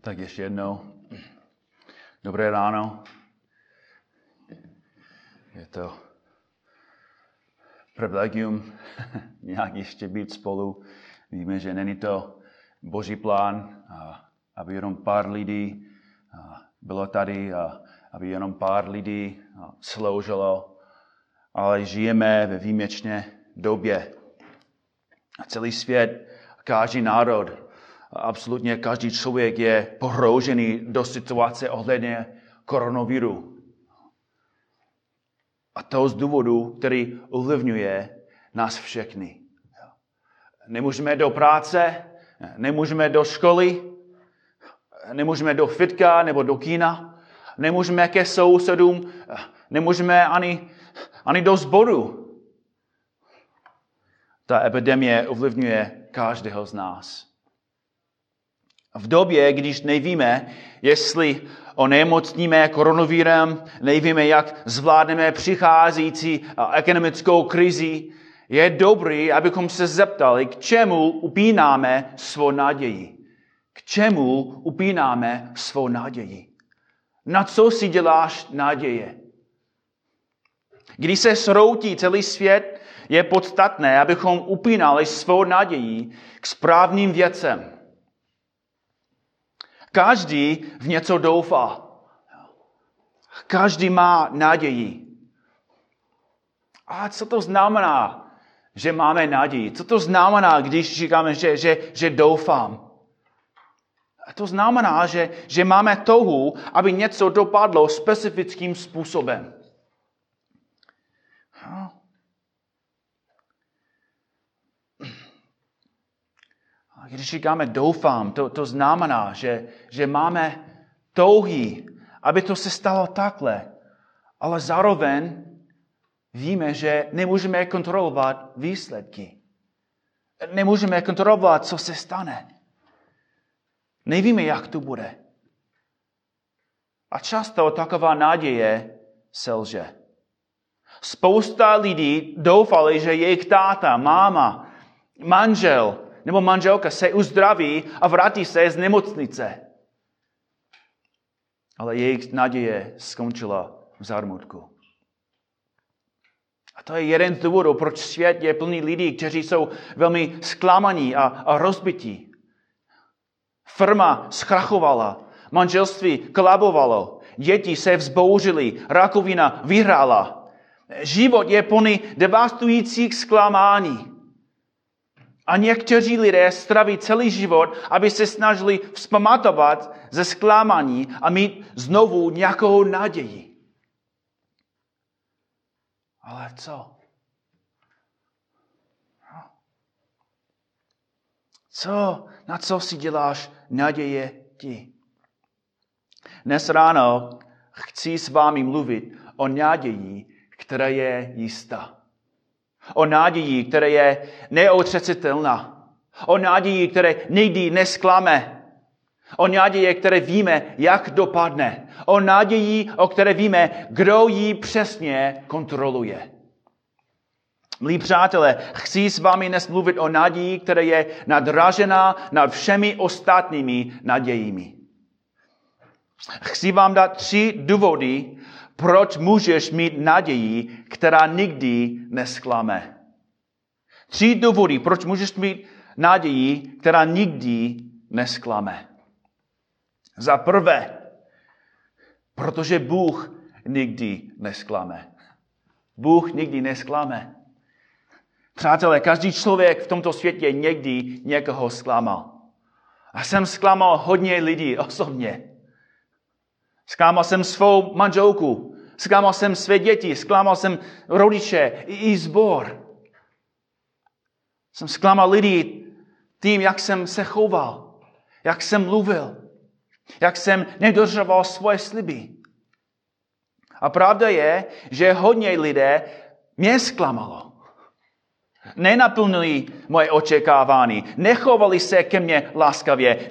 Tak ještě jednou. Dobré ráno. Je to privilegium nějak ještě být spolu. Víme, že není to boží plán, aby jenom pár lidí bylo tady, aby jenom pár lidí sloužilo, ale žijeme ve výjimečné době. A celý svět, každý národ, absolutně každý člověk je pohroužený do situace ohledně koronaviru. A to z důvodu, který ovlivňuje nás všechny. Nemůžeme do práce, nemůžeme do školy, nemůžeme do fitka nebo do kina, nemůžeme ke sousedům, nemůžeme ani, ani do sboru. Ta epidemie ovlivňuje každého z nás. V době, když nevíme, jestli onemocníme koronavírem, nevíme, jak zvládneme přicházející ekonomickou krizi, je dobrý, abychom se zeptali, k čemu upínáme svou naději. K čemu upínáme svou naději. Na co si děláš naděje? Když se sroutí celý svět, je podstatné, abychom upínali svou naději k správným věcem. Každý v něco doufá. Každý má naději. A co to znamená, že máme naději? Co to znamená, když říkáme, že, že, že doufám? A to znamená, že, že máme touhu, aby něco dopadlo specifickým způsobem. A když říkáme doufám, to, to znamená, že, že máme touhy, aby to se stalo takhle. Ale zároveň víme, že nemůžeme kontrolovat výsledky. Nemůžeme kontrolovat, co se stane. Nevíme, jak to bude. A často taková naděje selže. Spousta lidí doufali, že jejich táta, máma, manžel nebo manželka se uzdraví a vrátí se z nemocnice. Ale jejich naděje skončila v zármutku. A to je jeden z důvodů, proč svět je plný lidí, kteří jsou velmi zklamaní a, a rozbití. Firma zkrachovala, manželství kolabovalo, děti se vzbouřily, rakovina vyhrála. Život je plný devastujících zklamání. A někteří lidé straví celý život, aby se snažili vzpamatovat ze zklamání a mít znovu nějakou naději. Ale co? Co, na co si děláš naděje ti? Dnes ráno chci s vámi mluvit o naději, která je jistá. O naději, která je neotřecitelná. O naději, které nikdy nesklame. O naději, které víme, jak dopadne. O naději, o které víme, kdo ji přesně kontroluje. Milí přátelé, chci s vámi dnes mluvit o naději, která je nadražená nad všemi ostatními nadějimi. Chci vám dát tři důvody, proč můžeš mít naději, která nikdy nesklame. Tři důvody, proč můžeš mít naději, která nikdy nesklame. Za prvé, protože Bůh nikdy nesklame. Bůh nikdy nesklame. Přátelé, každý člověk v tomto světě někdy někoho zklamal. A jsem zklamal hodně lidí osobně. Zklamal jsem svou manželku, zklamal jsem své děti, zklamal jsem rodiče i zbor. Jsem zklamal lidi tím, jak jsem se choval, jak jsem mluvil, jak jsem nedržoval svoje sliby. A pravda je, že hodně lidé mě zklamalo. Nenaplnili moje očekávání, nechovali se ke mně láskavě,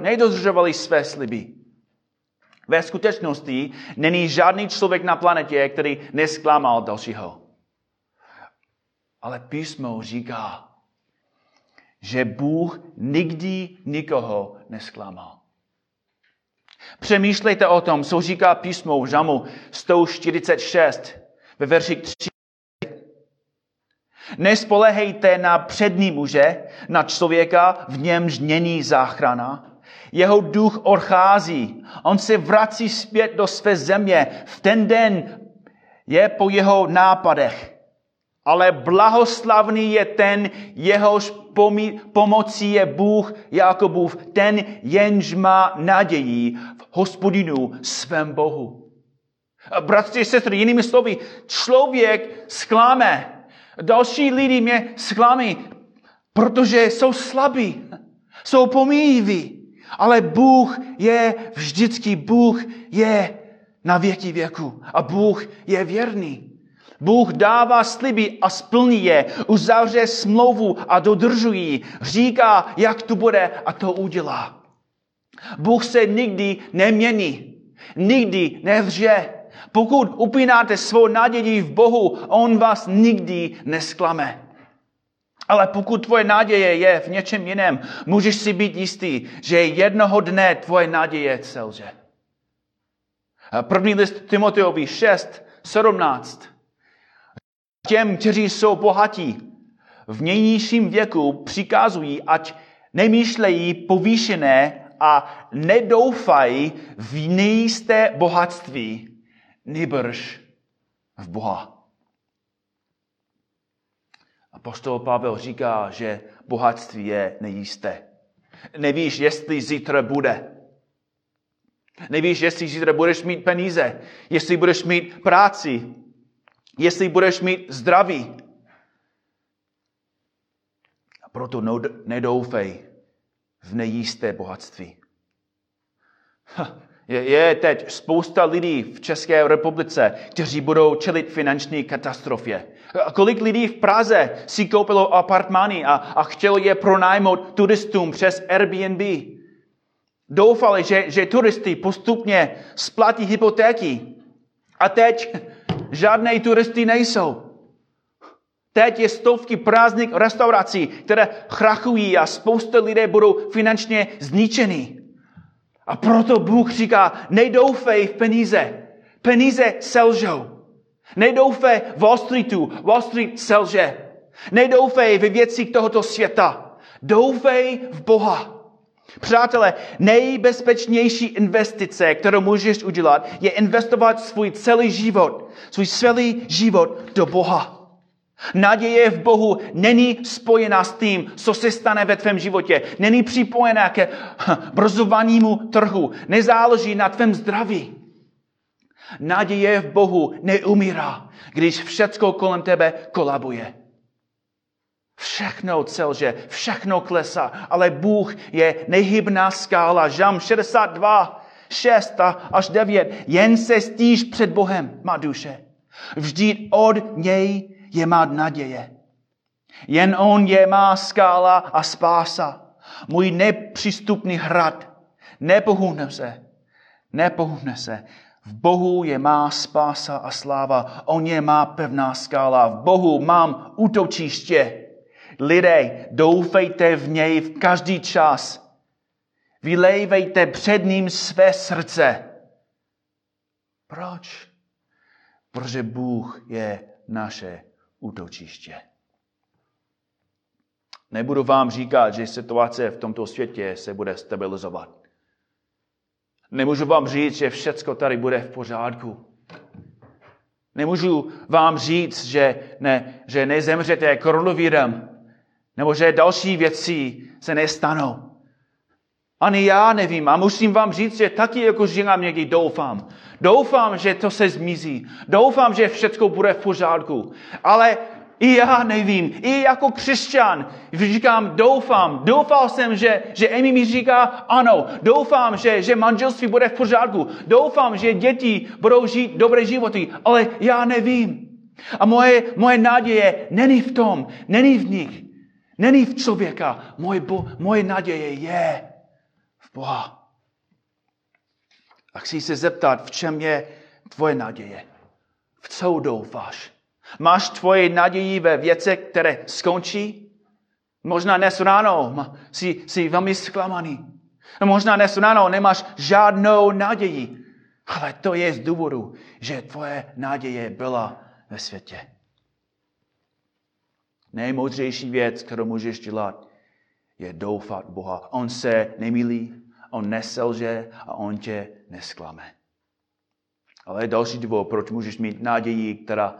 nedodržovali své sliby. Ve skutečnosti není žádný člověk na planetě, který nesklamal dalšího. Ale písmo říká, že Bůh nikdy nikoho nesklamal. Přemýšlejte o tom, co říká písmo v Žamu 146 ve verši 3. Nespolehejte na přední muže, na člověka, v němž není záchrana. Jeho duch odchází, on se vrací zpět do své země. V ten den je po jeho nápadech. Ale blahoslavný je ten, jehož pomocí je Bůh Jakobův, ten jenž má naději v hospodinu svém Bohu. Bratři a sestry, jinými slovy, člověk zklame. Další lidi mě sklamí, protože jsou slabí, jsou pomíjiví. Ale Bůh je vždycky, Bůh je na věky věku a Bůh je věrný. Bůh dává sliby a splní je, uzavře smlouvu a dodržují, říká, jak to bude a to udělá. Bůh se nikdy nemění, nikdy nevře. Pokud upínáte svou naději v Bohu, On vás nikdy nesklame. Ale pokud tvoje naděje je v něčem jiném, můžeš si být jistý, že jednoho dne tvoje naděje selže. První list Timoteovi 6, 17. Těm, kteří jsou bohatí, v nejnižším věku přikazují, ať nemýšlejí povýšené a nedoufají v nejisté bohatství, nebrž v Boha. Apostol Pavel říká, že bohatství je nejisté. Nevíš, jestli zítra bude. Nevíš, jestli zítra budeš mít peníze, jestli budeš mít práci, jestli budeš mít zdraví. A proto nedoufej v nejisté bohatství. Je, je teď spousta lidí v České republice, kteří budou čelit finanční katastrofě. Kolik lidí v Praze si koupilo apartmány a, a chtělo je pronajmout turistům přes Airbnb. Doufali, že, že turisty postupně splatí hypotéky. A teď žádné turisty nejsou. Teď je stovky prázdných restaurací, které krachují a spousta lidé budou finančně zničený. A proto Bůh říká, nedoufej v peníze. Peníze selžou. Nedoufej Wall Streetu. Wall Street selže. Nedoufej ve věci tohoto světa. Doufej v Boha. Přátelé, nejbezpečnější investice, kterou můžeš udělat, je investovat svůj celý život, svůj celý život do Boha. Naděje v Bohu není spojená s tím, co se stane ve tvém životě. Není připojená ke brzovanému trhu. Nezáleží na tvém zdraví. Naděje v Bohu neumírá, když všecko kolem tebe kolabuje. Všechno celže, všechno klesá, ale Bůh je nehybná skála. Žám 62, 6 až 9. Jen se stíž před Bohem, má duše. Vždyť od něj je má naděje. Jen on je má skála a spása. Můj nepřístupný hrad. Nepohune se. Nepohune se. V Bohu je má spása a sláva. On je má pevná skála. V Bohu mám útočiště. Lidé, doufejte v něj v každý čas. Vylejvejte před ním své srdce. Proč? Protože Bůh je naše útočiště. Nebudu vám říkat, že situace v tomto světě se bude stabilizovat. Nemůžu vám říct, že všecko tady bude v pořádku. Nemůžu vám říct, že, ne, že nezemřete koronavírem, nebo že další věci se nestanou. Ani já nevím a musím vám říct, že taky jako říkám někdy doufám. Doufám, že to se zmizí. Doufám, že všechno bude v pořádku. Ale i já nevím. I jako křesťan říkám, doufám. Doufal jsem, že, že Amy mi říká ano. Doufám, že, že manželství bude v pořádku. Doufám, že děti budou žít dobré životy. Ale já nevím. A moje, moje naděje není v tom, není v nich. Není v člověka. Moje, bo, moje naděje je Boha. A chci se zeptat, v čem je tvoje naděje? V co doufáš? Máš tvoje naději ve věcech, které skončí? Možná dnes ráno jsi, jsi velmi zklamaný. Možná dnes ráno nemáš žádnou naději. Ale to je z důvodu, že tvoje naděje byla ve světě. Nejmoudřejší věc, kterou můžeš dělat, je doufat Boha. On se nemilí, on neselže a on tě nesklame. Ale další důvod, proč můžeš mít naději, která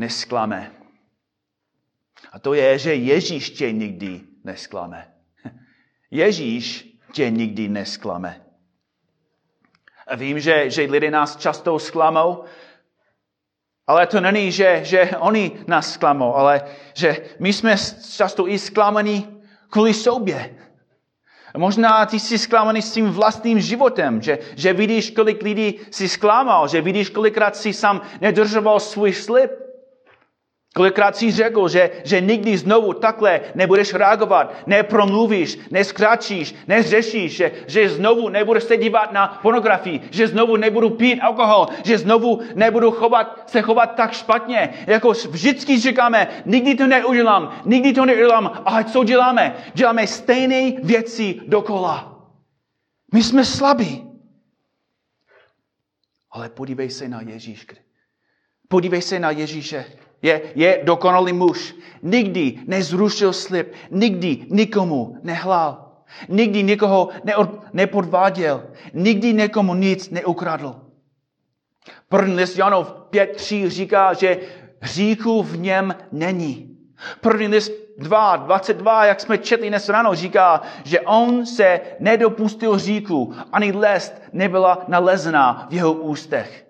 nesklame. A to je, že Ježíš tě nikdy nesklame. Ježíš tě nikdy nesklame. A vím, že, že lidé nás často zklamou, ale to není, že, že oni nás zklamou, ale že my jsme často i zklamaní kvůli sobě. Možná ty jsi zklamaný s tím vlastním životem, že, že vidíš, kolik lidí jsi zklamal, že vidíš, kolikrát jsi sám nedržoval svůj slib. Kolikrát jsi řekl, že, že nikdy znovu takhle nebudeš reagovat, nepromluvíš, neskračíš, nezřešíš, že, že znovu nebudeš se dívat na pornografii, že znovu nebudu pít alkohol, že znovu nebudu chovat, se chovat tak špatně. Jako vždycky říkáme, nikdy to neudělám, nikdy to neudělám, ale co děláme? Děláme stejné věci dokola. My jsme slabí. Ale podívej se na Ježíš. Podívej se na Ježíše. Je, je dokonalý muž. Nikdy nezrušil slib. Nikdy nikomu nehlál. Nikdy nikoho nepodváděl. Nikdy nikomu nic neukradl. První list Janov 5.3 říká, že hříchu v něm není. První list 2, 22, jak jsme četli dnes ráno, říká, že on se nedopustil hříchu, ani lest nebyla nalezená v jeho ústech.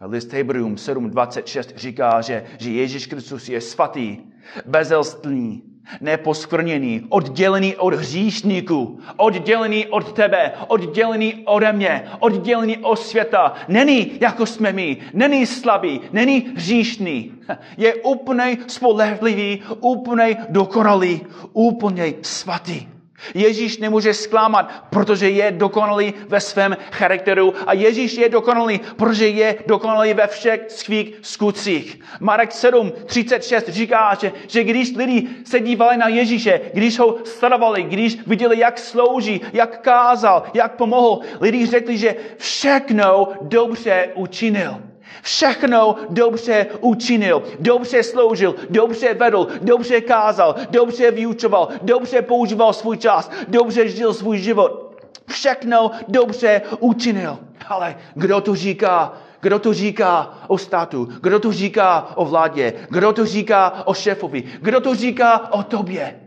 List Hebrejům 7.26 říká, že, že Ježíš Kristus je svatý, bezelstný, neposkvrněný, oddělený od hříšníků, oddělený od tebe, oddělený ode mě, oddělený od světa. Není jako jsme my, není slabý, není hříšný. Je úplně spolehlivý, úplně dokonalý, úplně svatý. Ježíš nemůže zklamat, protože je dokonalý ve svém charakteru a Ježíš je dokonalý, protože je dokonalý ve všech svých skutcích. Marek 7, 36 říká, že, že když lidi se dívali na Ježíše, když ho sledovali, když viděli, jak slouží, jak kázal, jak pomohl, lidi řekli, že všechno dobře učinil. Všechno dobře učinil, dobře sloužil, dobře vedl, dobře kázal, dobře vyučoval, dobře používal svůj čas, dobře žil svůj život. Všechno dobře učinil. Ale kdo to říká? Kdo to říká o státu? Kdo to říká o vládě? Kdo to říká o šéfovi? Kdo to říká o tobě?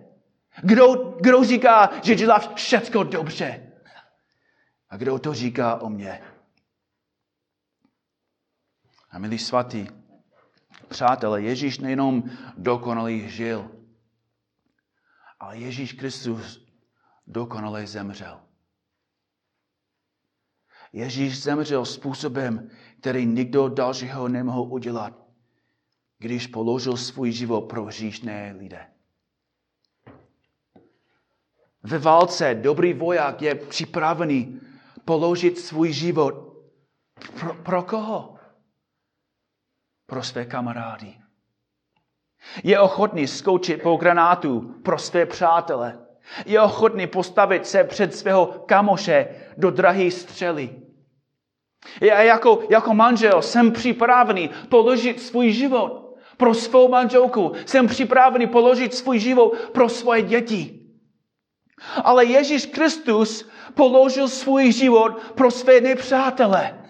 Kdo, kdo říká, že děláš všechno dobře? A kdo to říká o mně? A milí svatí, přátelé, Ježíš nejenom dokonalý žil, ale Ježíš Kristus dokonale zemřel. Ježíš zemřel způsobem, který nikdo dalšího nemohl udělat, když položil svůj život pro hříšné lidé. Ve válce dobrý voják je připravený položit svůj život. Pro, pro koho? Pro své kamarády. Je ochotný skočit po granátu pro své přátele. Je ochotný postavit se před svého kamoše do drahé střely. Já jako, jako manžel jsem připravený položit svůj život pro svou manželku. Jsem připravený položit svůj život pro svoje děti. Ale Ježíš Kristus položil svůj život pro své nepřátele.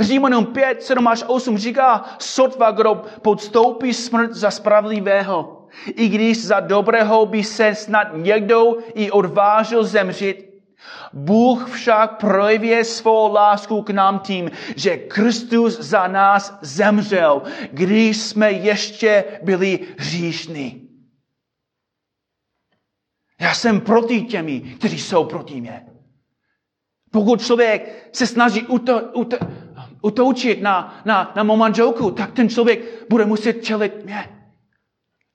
Římanům 5, 7 až 8 říká, sotva kdo podstoupí smrt za spravedlivého, i když za dobrého by se snad někdo i odvážil zemřít, Bůh však projevuje svou lásku k nám tím, že Kristus za nás zemřel, když jsme ještě byli hříšní. Já jsem proti těmi, kteří jsou proti mě. Pokud člověk se snaží uto, uto, utoučit na, na, na mou manželku, tak ten člověk bude muset čelit mě.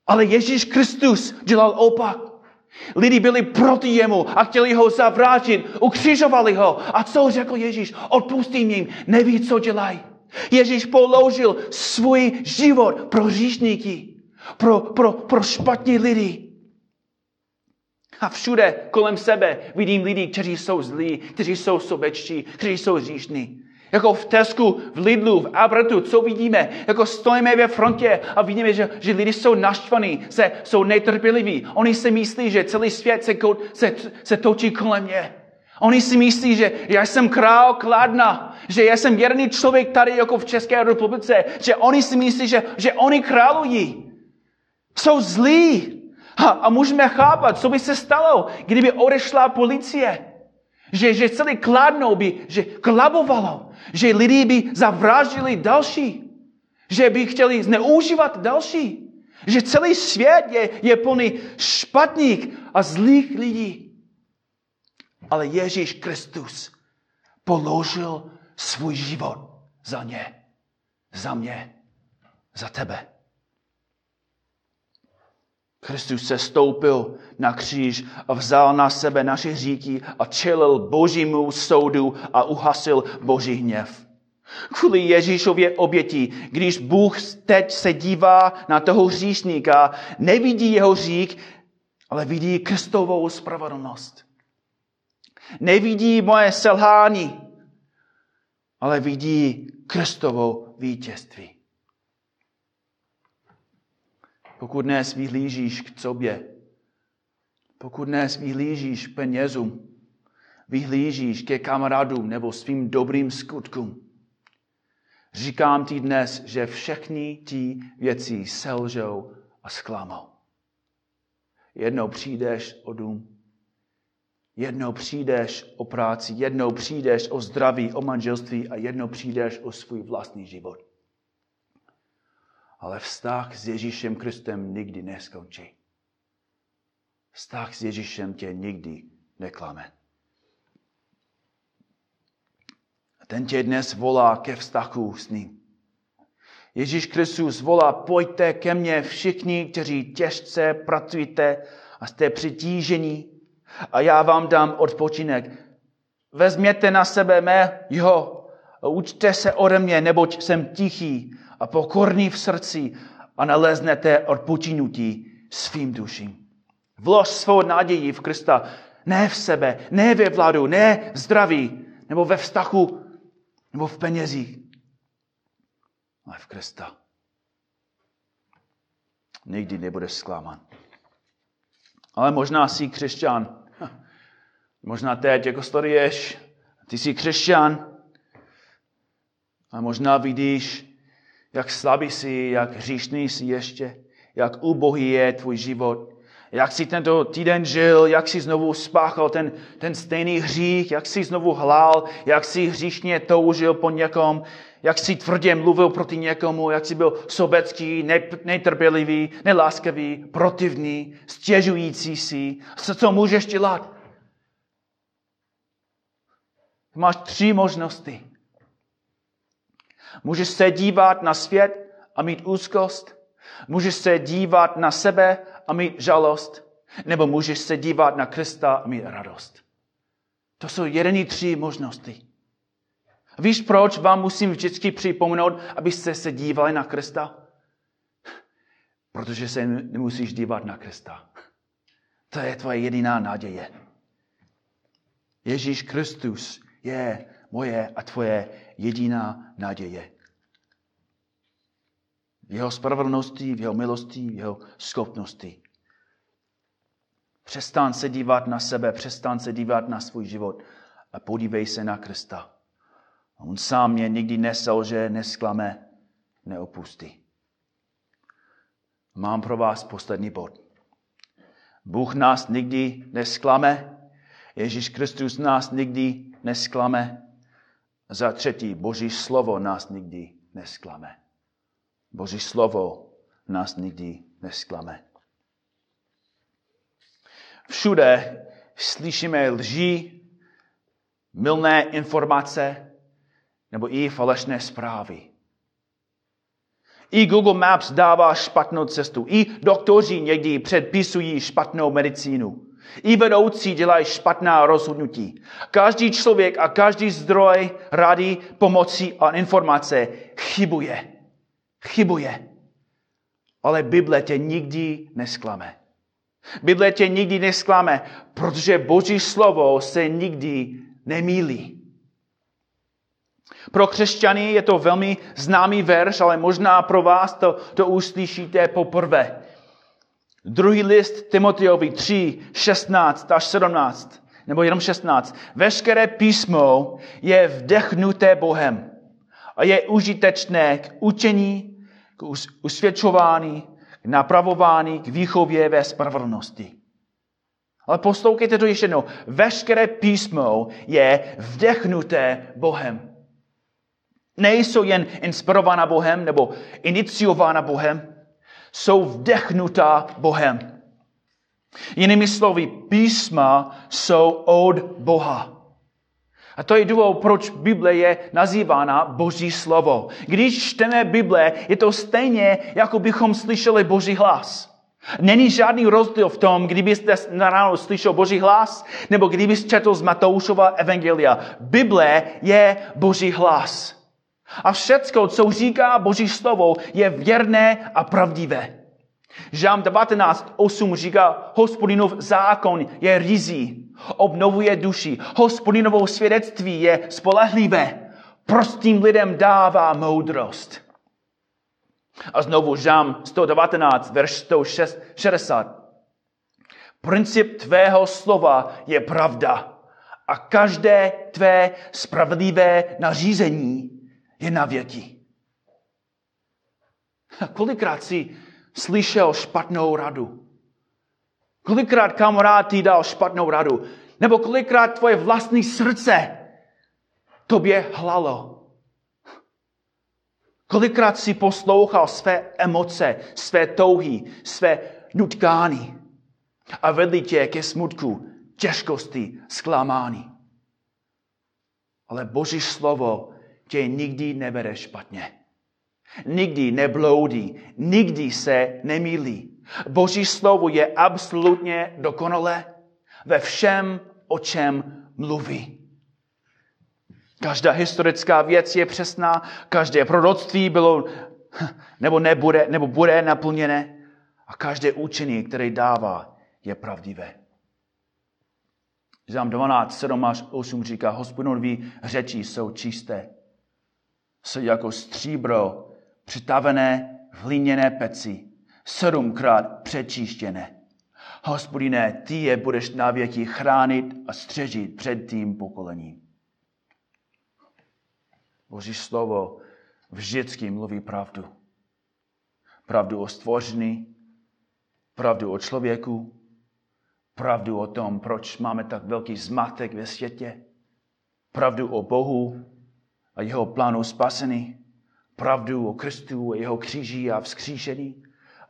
Ale Ježíš Kristus dělal opak. Lidi byli proti jemu a chtěli ho zavrátit, ukřižovali ho. A co řekl Ježíš? Odpustím jim, neví, co dělají. Ježíš položil svůj život pro hříšníky. pro, pro, pro špatní lidi. A všude kolem sebe vidím lidi, kteří jsou zlí, kteří jsou sobečtí, kteří jsou říšní. Jako v Tesku, v Lidlu, v Abratu, co vidíme? Jako stojíme ve frontě a vidíme, že, že lidi jsou naštvaní, se, jsou netrpěliví. Oni si myslí, že celý svět se, se, se točí kolem mě. Oni si myslí, že já jsem král Kladna, že já jsem jediný člověk tady jako v České republice, že oni si myslí, že, že oni králují. Jsou zlí. A, a můžeme chápat, co by se stalo, kdyby odešla policie. Že, že celý Kladno by že klabovalo. Že lidi by zavraždili další. Že by chtěli zneužívat další. Že celý svět je, je plný špatných a zlých lidí. Ale Ježíš Kristus položil svůj život za ně, za mě, za tebe. Kristus se stoupil na kříž a vzal na sebe naše říky a čelil božímu soudu a uhasil boží hněv. Kvůli Ježíšově oběti, když Bůh teď se dívá na toho hříšníka, nevidí jeho řík, ale vidí Kristovou spravedlnost. Nevidí moje selhání, ale vidí Kristovo vítězství. Pokud dnes vyhlížíš k sobě, pokud dnes vyhlížíš penězům, vyhlížíš ke kamarádům nebo svým dobrým skutkům, říkám ti dnes, že všechny ty věci selžou a zklamou. Jednou přijdeš o dům, Jednou přijdeš o práci, jednou přijdeš o zdraví, o manželství a jednou přijdeš o svůj vlastní život. Ale vztah s Ježíšem Kristem nikdy neskončí. Vztah s Ježíšem tě nikdy neklame. A ten tě dnes volá ke vztahu s ním. Ježíš Kristus volá, pojďte ke mně všichni, kteří těžce pracujete a jste přitížení a já vám dám odpočinek. Vezměte na sebe mé jo, učte se ode mě, neboť jsem tichý a pokorný v srdci a naleznete odpočinutí svým duším. Vlož svou naději v Krista, ne v sebe, ne ve vládu, ne v zdraví, nebo ve vztahu, nebo v penězích, ale v Krista. Nikdy nebude zklamán. Ale možná jsi křesťan, Možná teď jako staruješ, ty jsi křesťan, a možná vidíš, jak slabý jsi, jak hříšný jsi ještě, jak ubohý je tvůj život, jak jsi tento týden žil, jak jsi znovu spáchal ten, ten stejný hřích, jak jsi znovu hlál, jak jsi hříšně toužil po někom, jak jsi tvrdě mluvil proti někomu, jak jsi byl sobecký, netrpělivý, neláskavý, protivný, stěžující si. Co, co můžeš dělat? Máš tři možnosti. Můžeš se dívat na svět a mít úzkost. Můžeš se dívat na sebe a mít žalost. Nebo můžeš se dívat na Krista a mít radost. To jsou jediné tři možnosti. Víš, proč vám musím vždycky připomenout, abyste se dívali na Krista? Protože se nemusíš dívat na Krista. To je tvoje jediná naděje. Ježíš Kristus je moje a tvoje jediná naděje. V jeho spravedlnosti, v jeho milosti, v jeho schopnosti. Přestan se dívat na sebe, přestan se dívat na svůj život a podívej se na Krista. On sám mě nikdy neselže, nesklame, neopustí. Mám pro vás poslední bod. Bůh nás nikdy nesklame, Ježíš Kristus nás nikdy nesklame. Za třetí, Boží slovo nás nikdy nesklame. Boží slovo nás nikdy nesklame. Všude slyšíme lži, milné informace nebo i falešné zprávy. I Google Maps dává špatnou cestu. I doktoři někdy předpisují špatnou medicínu. I vedoucí dělají špatná rozhodnutí. Každý člověk a každý zdroj rady, pomoci a informace chybuje. Chybuje. Ale Bible tě nikdy nesklame. Bible tě nikdy nesklame, protože Boží slovo se nikdy nemýlí. Pro křesťany je to velmi známý verš, ale možná pro vás to, to uslyšíte poprvé. Druhý list Timoteovi 3, 16 až 17, nebo jenom 16. Veškeré písmo je vdechnuté Bohem a je užitečné k učení, k usvědčování, k napravování, k výchově ve spravedlnosti. Ale poslouchejte to ještě jednou. Veškeré písmo je vdechnuté Bohem. Nejsou jen inspirována Bohem nebo iniciována Bohem, jsou vdechnutá Bohem. Jinými slovy, písma jsou od Boha. A to je důvod, proč Bible je nazývána Boží slovo. Když čteme Bible, je to stejně, jako bychom slyšeli Boží hlas. Není žádný rozdíl v tom, kdybyste na ráno slyšel Boží hlas, nebo kdybyste četl z Matoušova evangelia. Bible je Boží hlas. A všecko, co říká Boží slovo, je věrné a pravdivé. Žám 19.8 říká, hospodinov zákon je rizí, obnovuje duši. Hospodinovo svědectví je spolehlivé, prostým lidem dává moudrost. A znovu Žám 119, verš 160. Princip tvého slova je pravda a každé tvé spravedlivé nařízení je na věky. Kolikrát si slyšel špatnou radu? Kolikrát kamarád ti dal špatnou radu? Nebo kolikrát tvoje vlastní srdce tobě hlalo? Kolikrát si poslouchal své emoce, své touhy, své nutkání a vedli tě ke smutku, těžkosti, zklamání. Ale Boží slovo tě nikdy nebere špatně. Nikdy nebloudí, nikdy se nemýlí. Boží slovo je absolutně dokonalé ve všem, o čem mluví. Každá historická věc je přesná, každé proroctví bylo nebo nebude, nebo bude naplněné a každé učení, které dává, je pravdivé. Žám 12, 7 až 8 říká, hospodinovi řeči jsou čisté jsou jako stříbro přitavené v hlíněné peci, sedmkrát přečištěné. Hospodine, ty je budeš na věky chránit a střežit před tím pokolením. Boží slovo vždycky mluví pravdu. Pravdu o stvoření, pravdu o člověku, pravdu o tom, proč máme tak velký zmatek ve světě, pravdu o Bohu, a jeho plánu spasení, pravdu o Kristu a jeho kříži a vzkříšení,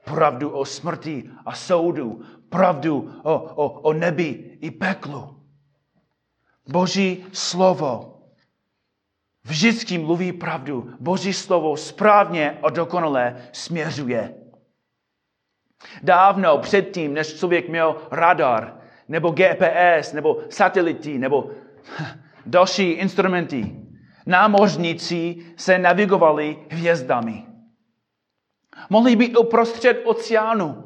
pravdu o smrti a soudu, pravdu o, o, o nebi i peklu. Boží slovo vždycky mluví pravdu. Boží slovo správně a dokonale směřuje. Dávno předtím, než člověk měl radar, nebo GPS, nebo satelity, nebo další instrumenty, námořníci se navigovali hvězdami. Mohli být uprostřed oceánu.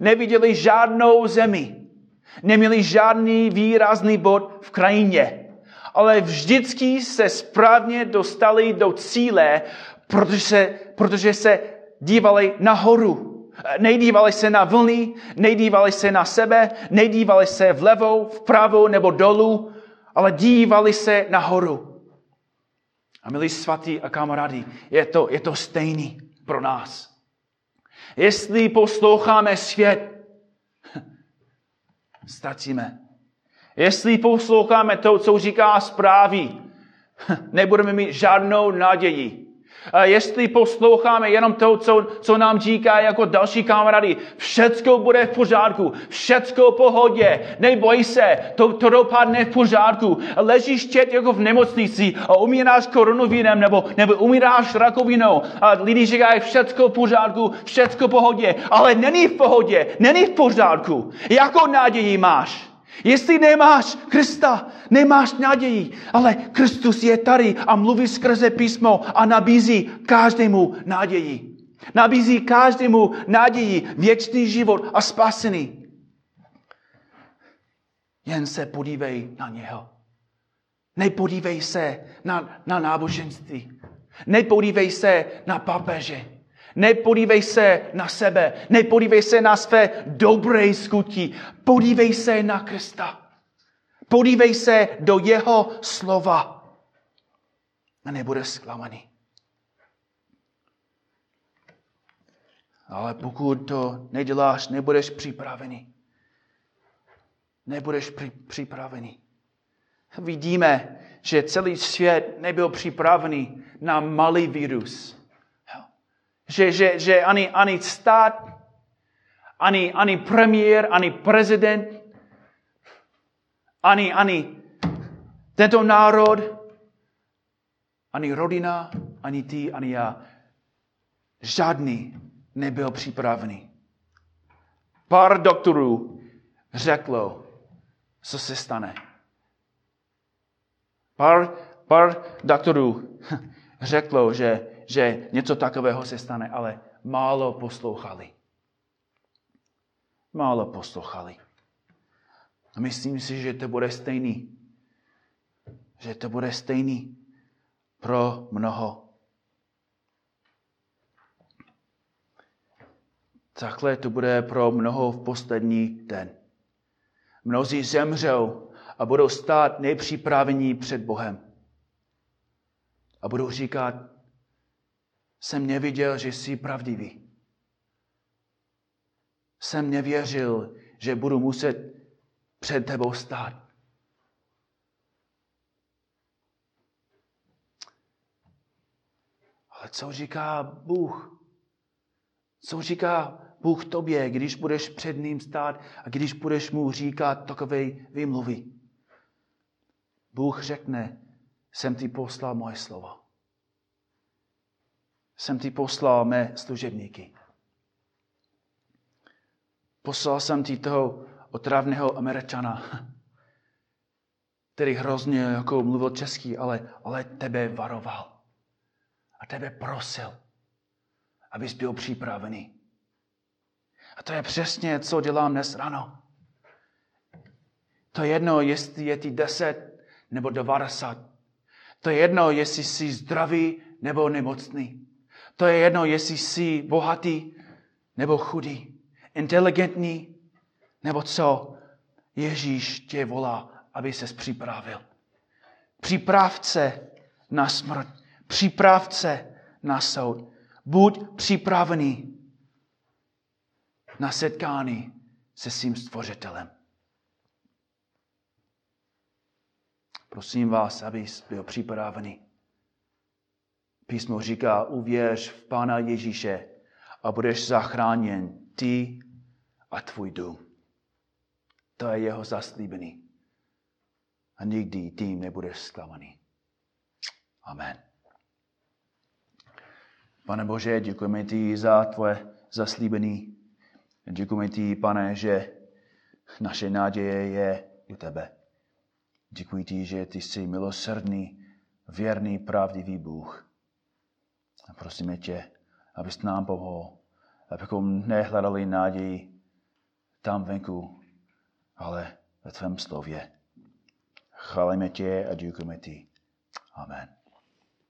Neviděli žádnou zemi. Neměli žádný výrazný bod v krajině. Ale vždycky se správně dostali do cíle, protože se, protože se dívali nahoru. Nejdívali se na vlny, nejdívali se na sebe, nejdívali se vlevo, vpravo nebo dolů, ale dívali se nahoru. A milí svatí a kamarádi, je to, je to stejný pro nás. Jestli posloucháme svět, ztratíme. Jestli posloucháme to, co říká zprávy, nebudeme mít žádnou naději. Jestli posloucháme jenom to, co, co nám říká jako další kamarády, všecko bude v pořádku, všecko v pohodě, neboj se, to, to dopadne v pořádku. Ležíš čet jako v nemocnici a umíráš koronavirem nebo, nebo umíráš rakovinou a lidi říkají všecko v pořádku, všecko v pohodě, ale není v pohodě, není v pořádku. Jakou naději máš? Jestli nemáš Krista, nemáš naději, ale Kristus je tady a mluví skrze písmo a nabízí každému naději. Nabízí každému naději, věčný život a spasení. Jen se podívej na něho. Nepodívej se na, na náboženství. Nepodívej se na papeže. Nepodívej se na sebe. Nepodívej se na své dobré skutky. Podívej se na Krista. Podívej se do jeho slova. A nebudeš zklamaný. Ale pokud to neděláš, nebudeš připravený. Nebudeš při, připravený. Vidíme, že celý svět nebyl připravený na malý virus. Že, že, že ani, ani stát, ani, ani premiér, ani prezident, ani, ani tento národ, ani rodina, ani ty, ani já. Žádný nebyl připravený. Pár doktorů řeklo, co se stane. Pár, pár doktorů řeklo, že, že něco takového se stane, ale málo poslouchali. Málo poslouchali. A myslím si, že to bude stejný. Že to bude stejný pro mnoho. Takhle to bude pro mnoho v poslední den. Mnozí zemřou a budou stát nepřipravení před Bohem. A budou říkat, jsem neviděl, že jsi pravdivý. Jsem nevěřil, že budu muset před tebou stát. Ale co říká Bůh? Co říká Bůh tobě, když budeš před ním stát a když budeš mu říkat takové výmluvy? Bůh řekne, jsem ti poslal moje slovo. Jsem ti poslal mé služebníky. Poslal jsem ti toho otravného američana, který hrozně jako mluvil český, ale, ale tebe varoval. A tebe prosil, abys byl připravený. A to je přesně, co dělám dnes ráno. To je jedno, jestli je ti deset nebo devadesát. To je jedno, jestli jsi zdravý nebo nemocný. To je jedno, jestli jsi bohatý nebo chudý, inteligentní nebo co. Ježíš tě volá, aby ses připravil. Připravce na smrt. Připravce na soud. Buď připravený na setkání se svým stvořitelem. Prosím vás, abys byl připravený. Písmo říká, uvěř v Pána Ježíše a budeš zachráněn ty a tvůj dům. To je jeho zaslíbený. A nikdy tím nebudeš zklamaný. Amen. Pane Bože, děkujeme ti za tvoje zaslíbený. Děkujeme ti, pane, že naše naděje je u tebe. Děkuji ti, že ty jsi milosrdný, věrný, pravdivý Bůh. A prosíme tě, abys nám pomohl, abychom nehledali naději tam venku, ale ve tvém slově. Chválíme tě a děkujeme ti. Amen.